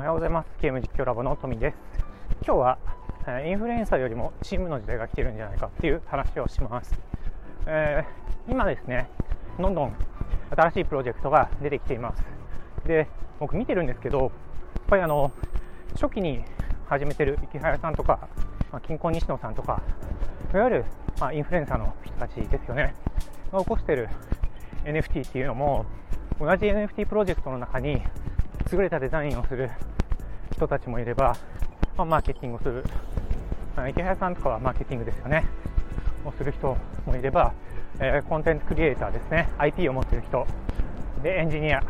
おはようございます。ゲーム実況ラボのトミです。今日はえインフルエンサーよりもチームの時代が来てるんじゃないかっていう話をします。えー、今ですね、どんどん新しいプロジェクトが出てきています。で、僕見てるんですけど、やっぱりあの初期に始めてる池早さんとか、まあ、金婚西野さんとか、いわゆる、まあ、インフルエンサーの人たちですよね、が起こしてる NFT っていうのも、同じ NFT プロジェクトの中に優れたデザインをする人たちもいれば、まあ、マーケティングをする、まあ、池早さんとかはマーケティングですよね、をする人もいれば、えー、コンテンツクリエイターですね、IP を持っている人、で、エンジニア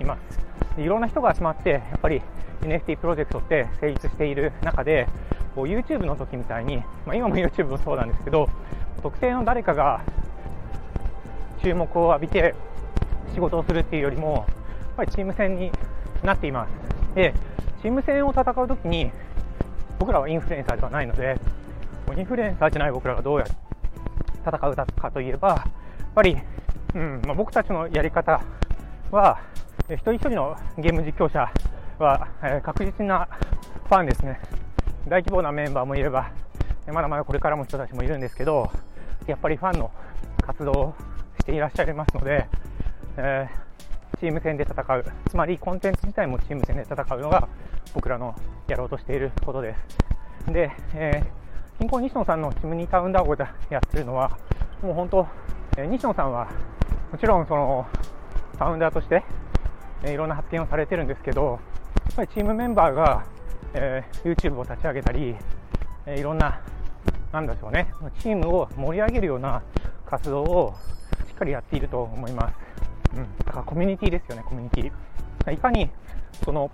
います。いろんな人が集まって、やっぱり NFT プロジェクトって成立している中で、こう YouTube の時みたいに、まあ、今も YouTube もそうなんですけど、特定の誰かが注目を浴びて仕事をするっていうよりも、やっぱりチーム戦になっています。で、チーム戦を戦うときに、僕らはインフルエンサーではないので、インフルエンサーじゃない僕らがどうやって戦うかといえば、やっぱり、うんまあ、僕たちのやり方は、一人一人のゲーム実況者は、え、確実なファンですね。大規模なメンバーもいれば、まだまだこれからも人たちもいるんですけど、やっぱりファンの活動をしていらっしゃいますので、えチーム戦で戦う、つまりコンテンツ自体もチーム戦で戦うのが僕らのやろうとしていることです。で、えー、近郊西野さんのチムニータウンダーゴでやってるのは、もう本当、えー、西野さんはもちろんそのファウンダーとして、えー、いろんな発言をされてるんですけど、やっぱりチームメンバーが、えー、YouTube を立ち上げたり、えー、いろんな、なんでしょうね、チームを盛り上げるような活動をしっかりやっていると思います。うん、だからコミュニティですよね、コミュニティ。いかにその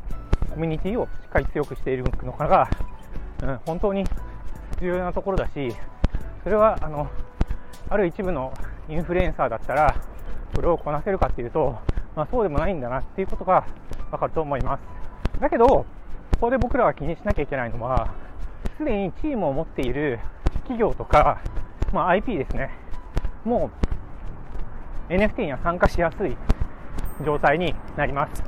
コミュニティをしっかり強くしているのかが、うん、本当に重要なところだし、それはあのある一部のインフルエンサーだったら、それをこなせるかっていうと、まあ、そうでもないんだなっていうことがわかると思います。だけど、ここで僕らは気にしなきゃいけないのは、すでにチームを持っている企業とか、まあ、IP ですね、もう NFT には参加しやすい状態になります。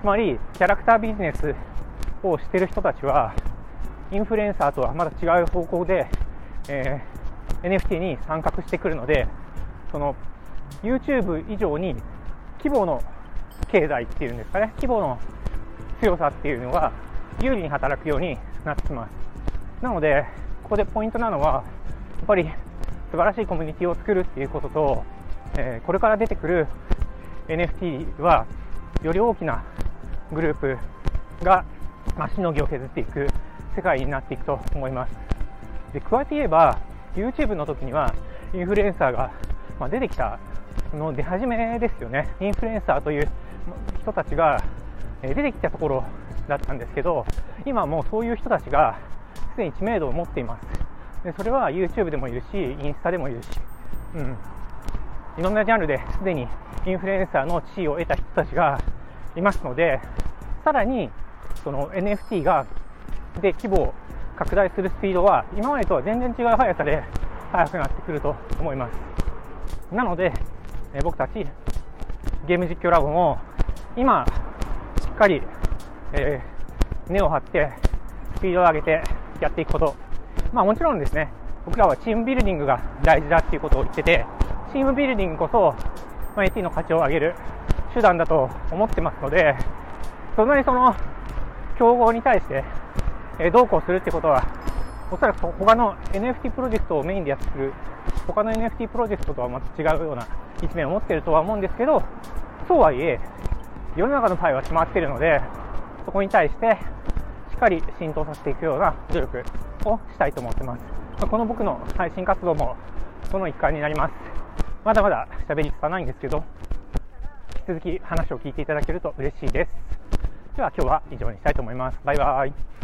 つまり、キャラクタービジネスをしてる人たちは、インフルエンサーとはまた違う方向で、えー、NFT に参画してくるので、その YouTube 以上に規模の経済っていうんですかね、規模の強さっていうのが有利に働くようになってきます。なので、ここでポイントなのは、やっぱり素晴らしいコミュニティを作るっていうことと、えー、これから出てくる NFT はより大きなグループが、まあ、しのぎを削っていく世界になっていくと思います。で加えて言えば YouTube の時にはインフルエンサーが、まあ、出てきたの出始めですよね。インフルエンサーという人たちがえ出てきたところだったんですけど今もうそういう人たちがすでに知名度を持っています。でそれは YouTube でもいるし、インスタでもいるし、うん、いろんなジャンルですでにインフルエンサーの地位を得た人たちがいますので、さらにその NFT がで規模を拡大するスピードは今までとは全然違う速さで速くなってくると思います。なので、え僕たちゲーム実況ラボも今しっかり、えー、根を張ってスピードを上げてやっていくことまあもちろんですね、僕らはチームビルディングが大事だっていうことを言ってて、チームビルディングこそ、まあ、AT の価値を上げる手段だと思ってますので、そんなにその、競合に対して、えどうこうするってことは、おそらく他の NFT プロジェクトをメインでやってる、他の NFT プロジェクトとはまた違うような一面を持ってるとは思うんですけど、そうはいえ、世の中のパイは決まってるので、そこに対して、しっかり浸透させていくような努力をしたいと思ってます。まこの僕の配信活動もその一環になります。まだまだ喋りつかないんですけど、引き続き話を聞いていただけると嬉しいです。では今日は以上にしたいと思います。バイバーイ。